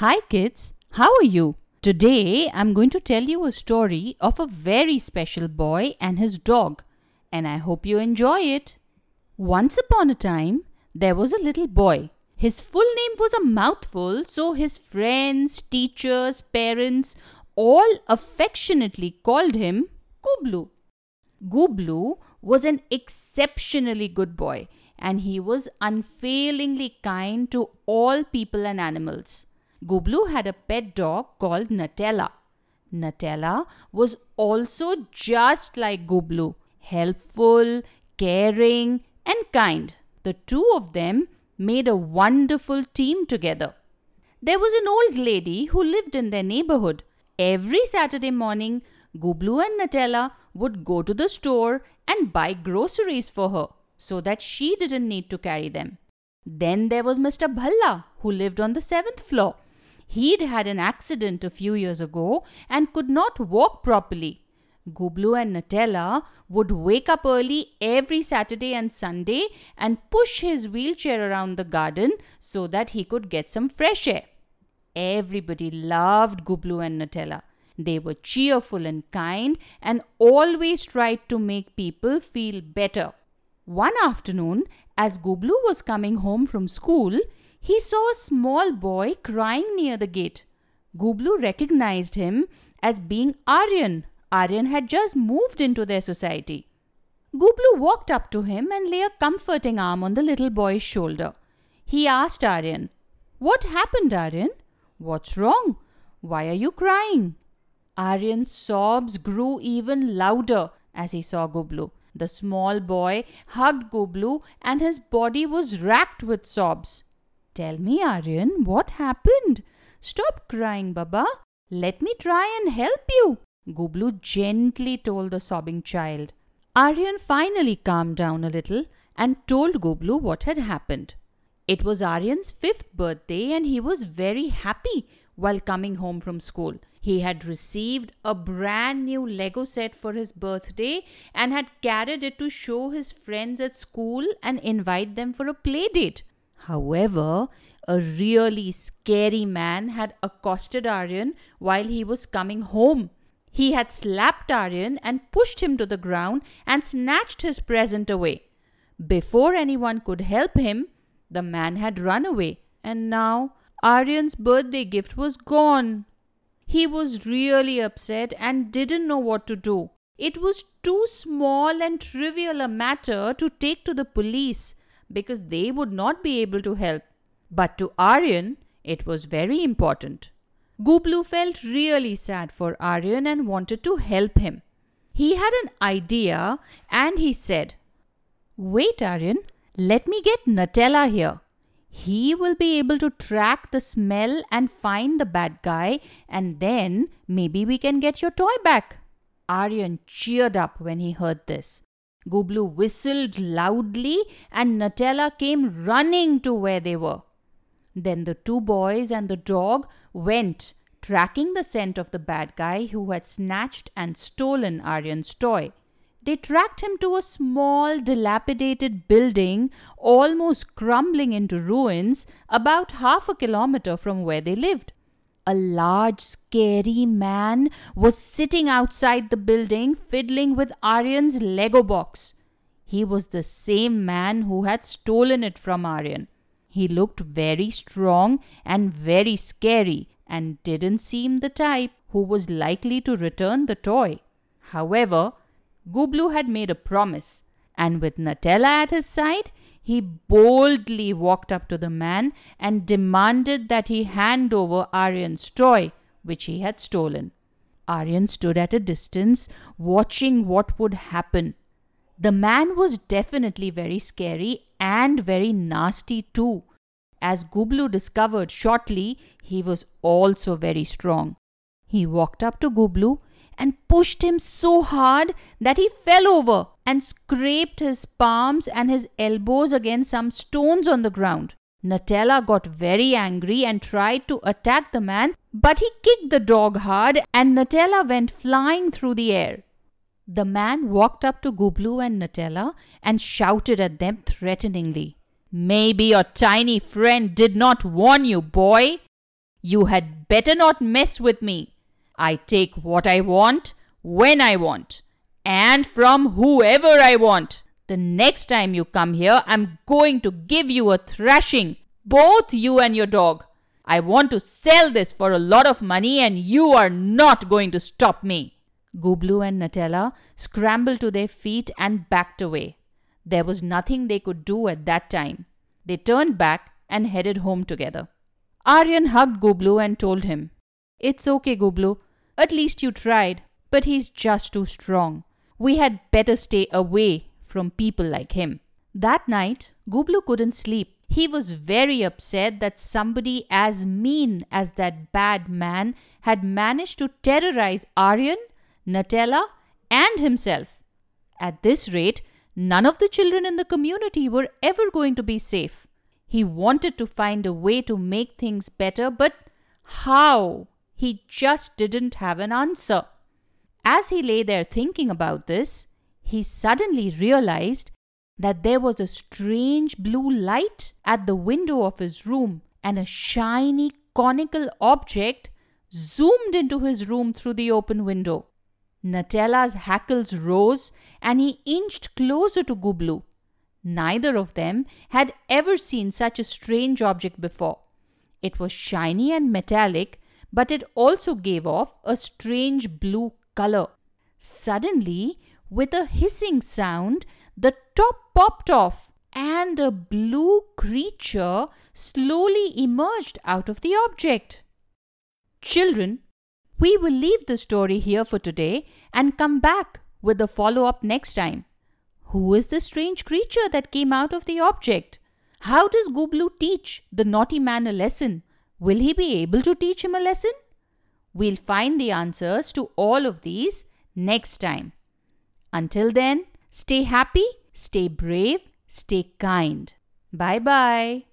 Hi, kids. How are you? Today, I'm going to tell you a story of a very special boy and his dog, and I hope you enjoy it. Once upon a time, there was a little boy. His full name was a mouthful, so his friends, teachers, parents all affectionately called him Gublu. Gublu was an exceptionally good boy, and he was unfailingly kind to all people and animals. Gublu had a pet dog called Nutella. Nutella was also just like Gublu, helpful, caring, and kind. The two of them made a wonderful team together. There was an old lady who lived in their neighborhood. Every Saturday morning, Gublu and Nutella would go to the store and buy groceries for her so that she didn't need to carry them. Then there was Mr. Bhalla, who lived on the seventh floor. He'd had an accident a few years ago and could not walk properly. Gublu and Nutella would wake up early every Saturday and Sunday and push his wheelchair around the garden so that he could get some fresh air. Everybody loved Gublu and Nutella. They were cheerful and kind and always tried to make people feel better. One afternoon, as Gublu was coming home from school, he saw a small boy crying near the gate. Gublu recognized him as being Aryan. Aryan had just moved into their society. Gublu walked up to him and lay a comforting arm on the little boy's shoulder. He asked Aryan, What happened, Aryan? What's wrong? Why are you crying? Aryan's sobs grew even louder as he saw Gublu. The small boy hugged Gublu and his body was racked with sobs. Tell me, Aryan, what happened? Stop crying, Baba. Let me try and help you. Gublu gently told the sobbing child. Aryan finally calmed down a little and told Gublu what had happened. It was Aryan's fifth birthday and he was very happy while coming home from school. He had received a brand new Lego set for his birthday and had carried it to show his friends at school and invite them for a play date. However, a really scary man had accosted Aryan while he was coming home. He had slapped Aryan and pushed him to the ground and snatched his present away. Before anyone could help him, the man had run away, and now Aryan's birthday gift was gone. He was really upset and didn't know what to do. It was too small and trivial a matter to take to the police because they would not be able to help. But to Aryan, it was very important. Gublu felt really sad for Aryan and wanted to help him. He had an idea and he said, Wait, Aryan, let me get Nutella here. He will be able to track the smell and find the bad guy, and then maybe we can get your toy back. Aryan cheered up when he heard this. Gublu whistled loudly and Nutella came running to where they were. Then the two boys and the dog went, tracking the scent of the bad guy who had snatched and stolen Aryan's toy. They tracked him to a small, dilapidated building, almost crumbling into ruins, about half a kilometer from where they lived. A large, scary man was sitting outside the building fiddling with Aryan's Lego box. He was the same man who had stolen it from Aryan. He looked very strong and very scary and didn't seem the type who was likely to return the toy. However, Gublu had made a promise, and with Nutella at his side, he boldly walked up to the man and demanded that he hand over Aryan's toy, which he had stolen. Aryan stood at a distance, watching what would happen. The man was definitely very scary and very nasty too. As Gublu discovered shortly, he was also very strong. He walked up to Gublu and pushed him so hard that he fell over and scraped his palms and his elbows against some stones on the ground. Nutella got very angry and tried to attack the man, but he kicked the dog hard and Nutella went flying through the air. The man walked up to Gublu and Nutella and shouted at them threateningly. Maybe your tiny friend did not warn you, boy. You had better not mess with me. I take what I want, when I want, and from whoever I want. The next time you come here, I'm going to give you a thrashing, both you and your dog. I want to sell this for a lot of money, and you are not going to stop me. Gublu and Nutella scrambled to their feet and backed away. There was nothing they could do at that time. They turned back and headed home together. Aryan hugged Gublu and told him, It's okay, Gublu. At least you tried, but he's just too strong. We had better stay away from people like him. That night, Gublu couldn't sleep. He was very upset that somebody as mean as that bad man had managed to terrorize Aryan, Nutella, and himself. At this rate, none of the children in the community were ever going to be safe. He wanted to find a way to make things better, but how? He just didn't have an answer. As he lay there thinking about this, he suddenly realized that there was a strange blue light at the window of his room and a shiny conical object zoomed into his room through the open window. Nutella's hackles rose and he inched closer to Gublu. Neither of them had ever seen such a strange object before. It was shiny and metallic, but it also gave off a strange blue color. Suddenly, with a hissing sound, the top popped off and a blue creature slowly emerged out of the object. Children, we will leave the story here for today and come back with the follow up next time. Who is the strange creature that came out of the object? How does Gublu teach the naughty man a lesson? Will he be able to teach him a lesson? We'll find the answers to all of these next time. Until then, stay happy, stay brave, stay kind. Bye bye.